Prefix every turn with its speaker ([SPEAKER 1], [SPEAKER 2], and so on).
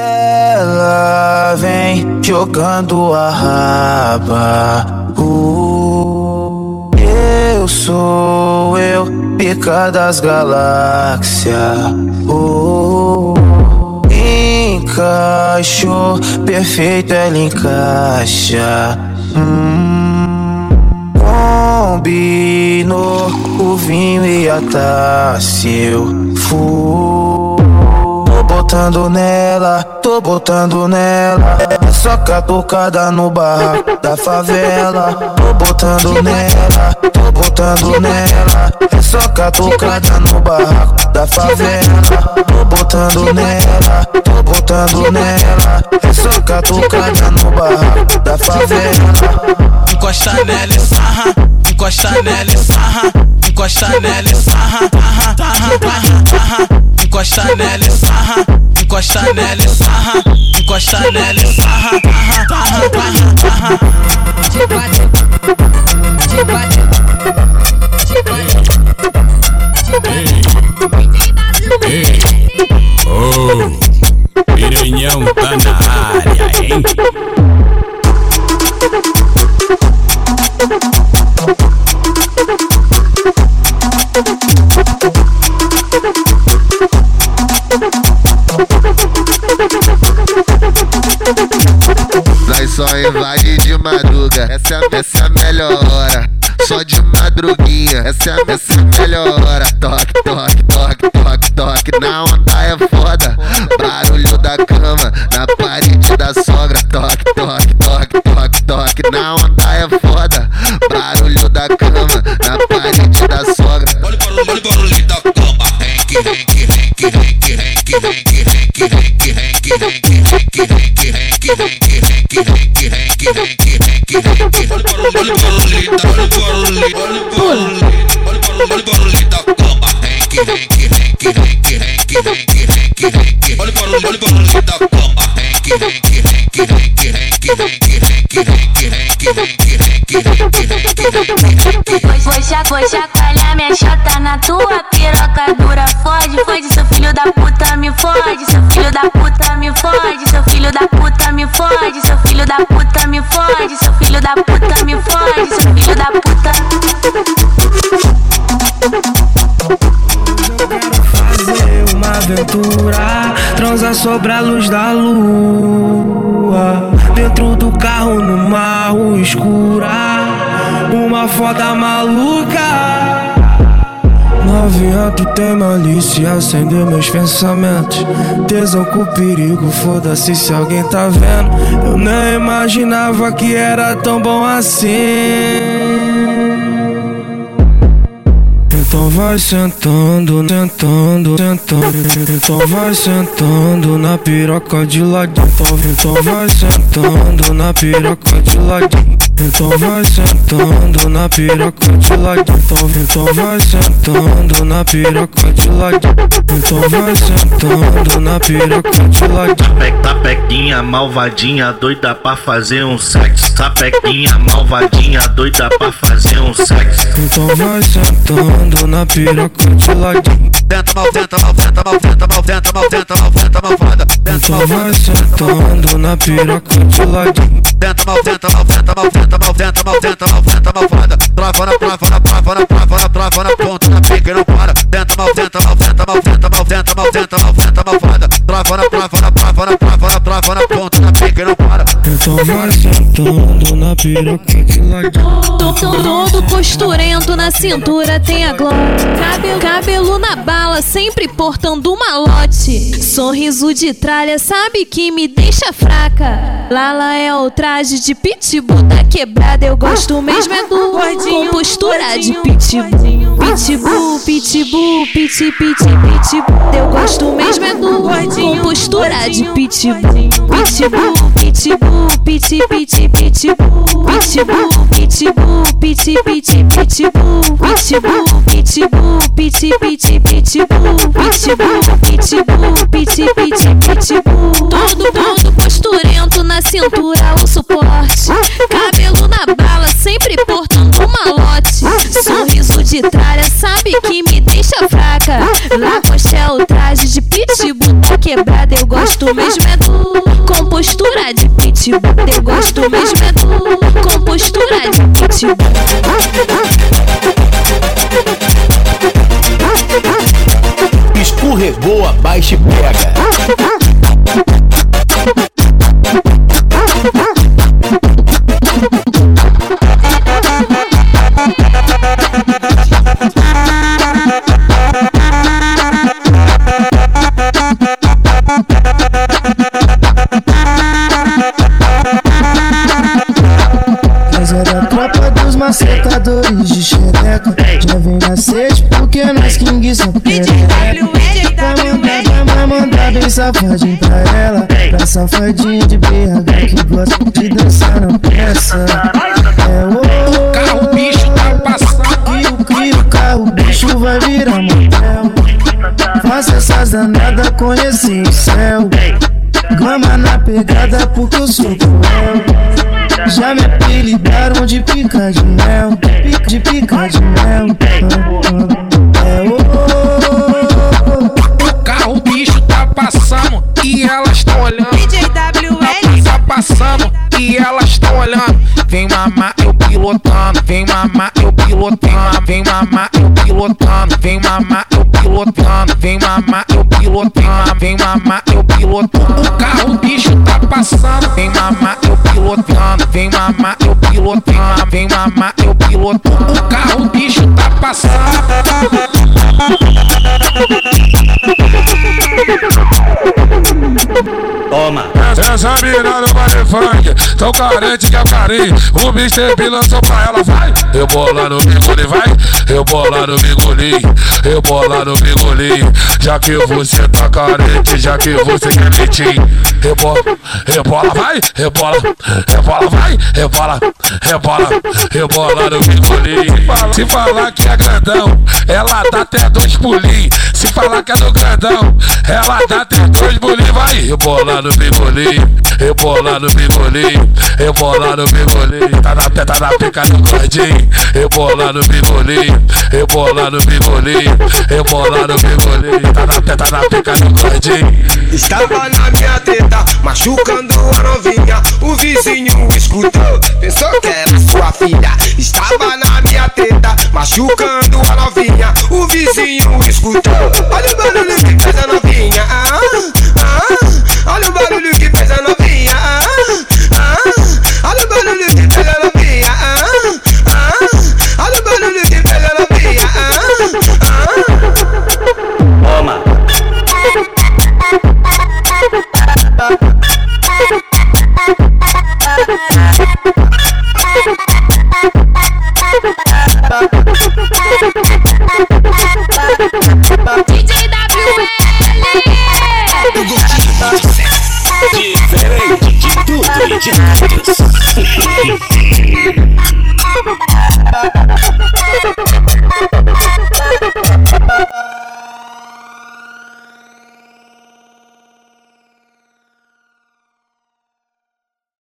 [SPEAKER 1] Ela vem jogando a raba. Uh, eu sou eu, pica das galáxias. Uh, encaixou, perfeito ela encaixa. Hum, combinou o vinho e a taça. Eu fui botando nela, tô botando nela. É só catucada no barraco da favela. Tô botando nela, tô botando nela. É só catucada no barraco da favela. Tô botando nela, tô botando nela. É só catucada no barraco da favela.
[SPEAKER 2] Encosta nela e sarra, encosta nela e sarra, encosta nela e sarra, encosta nela sarra, encosta nela sarra, encosta nela sarra, sarra, sarra, sarra.
[SPEAKER 3] Só de madruguinha, essa, é- essa é a melhor hora. Toque, toque, toque, toque, toque, na onda é foda. Barulho da cama, na parede da sogra. Toque, toque, toque, toque, toque, na onda é foda. Barulho da cama, na parede da sogra.
[SPEAKER 4] Olha o barulho, olha o barulho da cama. Renque, renque, renque, renque, renque, renque, renque, renque, renque, renque, renque, renque, renque, renque, renque, renque, renque, renque, renque, renque. Olha o barulho, olha o barulho da, olha o barulho, olha o barulho, olha o barulho, olha o barulho da cama. Renque, renque, renque, renque, renque, renque, renque, renque. Olha o barulho, olha o barulho da cama. Renque, renque, renque, renque, renque, renque, renque, renque, renque, renque, renque, renque, renque, renque, renque.
[SPEAKER 5] Vou, cha- vou chacoalhar minha chota na tua piroca dura. Fode, fode, seu filho da puta me fode. Seu filho da puta me fode. Seu filho da puta me fode. Seu filho da puta me fode.
[SPEAKER 1] Aventura, transar sobre a luz da lua. Dentro do carro numa rua escura, uma foda maluca. Novinha, tu tem malícia, acender meus pensamentos. Tesão com perigo, foda-se se alguém tá vendo. Eu nem imaginava que era tão bom assim. Então vai sentando, sentando, sentando. Então vai sentando na piroca de ladinho. Então, vai sentando na piroca de ladinho. Então vai sentando na piroca de ladinho. Então, então vai sentando na piroca de ladinho. Então vai sentando na piroca de ladinho.
[SPEAKER 6] Sape- Sapequinha malvadinha, doida pra fazer um sexo. Sapequinha malvadinha, doida pra fazer um sexo.
[SPEAKER 1] Então vai sentando na piroca de ladinho.
[SPEAKER 4] Tenta mal, tenta mal, tenta mal, tenta mal, tenta mal, tenta mal, tenta mal,
[SPEAKER 1] Então
[SPEAKER 4] foda.
[SPEAKER 1] sentando na piroca de ladinho.
[SPEAKER 4] Tenta mal, tenta mal, tenta mal, tenta mal, tenta mal, tenta mal, tenta mal, foda. Trava na, trava na, trava na, trava na, trava na ponta da pica e não para. Tenta mal, tenta mal, tenta mal, tenta mal, tenta mal, tenta mal, tenta mal, foda. Trava na, trava na, trava na, trava na, trava na ponta da pica e não para.
[SPEAKER 1] Sentando na piroca de.
[SPEAKER 7] Tô, tô todo costurento na cintura tem a glória. Cabelo, cabelo na bala, sempre portando um malote. Sorriso de tralha, sabe que me deixa fraca. Lala é o traje de pitbull da quebrada. Eu gosto mesmo é do com postura de pitbull. Pitbull, pitbull, piti, piti, pitbull. Eu gosto mesmo é do com postura de pitbull. Pitbull, pitbull, piti, piti, pitbull. Pitbull, pitbull, piti, piti, pitbull. Pitbull, pitbull, piti, piti, pitbull. Pitbull, pitbull, piti, piti, pitbull. Todo, todo posturento na cintura, o suporte. Cabelo na bala, sempre portando um malote. Sorriso de tralha, sabe que me deixa fraca. Lacoste é o traje de pitbull da quebrada. Eu gosto mesmo é do com postura de pitbull. Eu gosto mesmo é com postura de pitbull.
[SPEAKER 8] Escorregou abaixo e pega.
[SPEAKER 9] Macetadores de xereca Já vem na sede porque nós King são perereca. Vai mandar, vai mandar bem safadinho pra ela. Pra safadinho de BH que gosta de dançar na peça É o
[SPEAKER 10] Carro bicho tá passando.
[SPEAKER 9] Crio, crio, carro, bicho vai virar motel. Faça essas danadas conhecer o céu. Gama na pegada porque eu sou cruel já me apelidaram de pica de mel, pica de pica de mel. É o
[SPEAKER 10] O carro bicho tá passando e elas estão olhando. Tá passando e elas estão olhando. Vem mamar eu pilotando, vem mamar eu pilotando, vem mamar eu pilotando, vem mamar eu pilotando, vem mamar eu pilotando, vem mamar eu pilotando. O carro bicho tá passando, vem mamar eu vem mamar eu pilotando, vem mamar eu pilotando. O carro bicho tá passando.
[SPEAKER 11] Essa mina no baile funk, tão carente que é carinho. O Mr. P lançou pra ela, vai. Eu bola no bigolim, vai. Eu bola no bigolim, eu bola no bigolim. Já que você tá carente, já que você quer leitinho. Rebola, rebola, vai. Rebola, rebola, vai. Rebola, rebola, rebola no bigolim. Se falar que é grandão, ela dá até dois pulinhos. Se falar que é do grandão, ela até dois pulinhos, vai. Rebola no bigolim, rebola no bigolim, rebola no bigolim. Tá na tá na pica do gordinho. Rebola no bigolim, rebola no bigolim, rebola no bigolim. Tá na tá na pica do gordinho.
[SPEAKER 12] Estava na minha teta, machucando a novinha. O vizinho escutou, pensou que era sua filha. Estava na minha teta, machucando vizinho escutou, olha o barulho que fez a
[SPEAKER 8] tudo e de todos.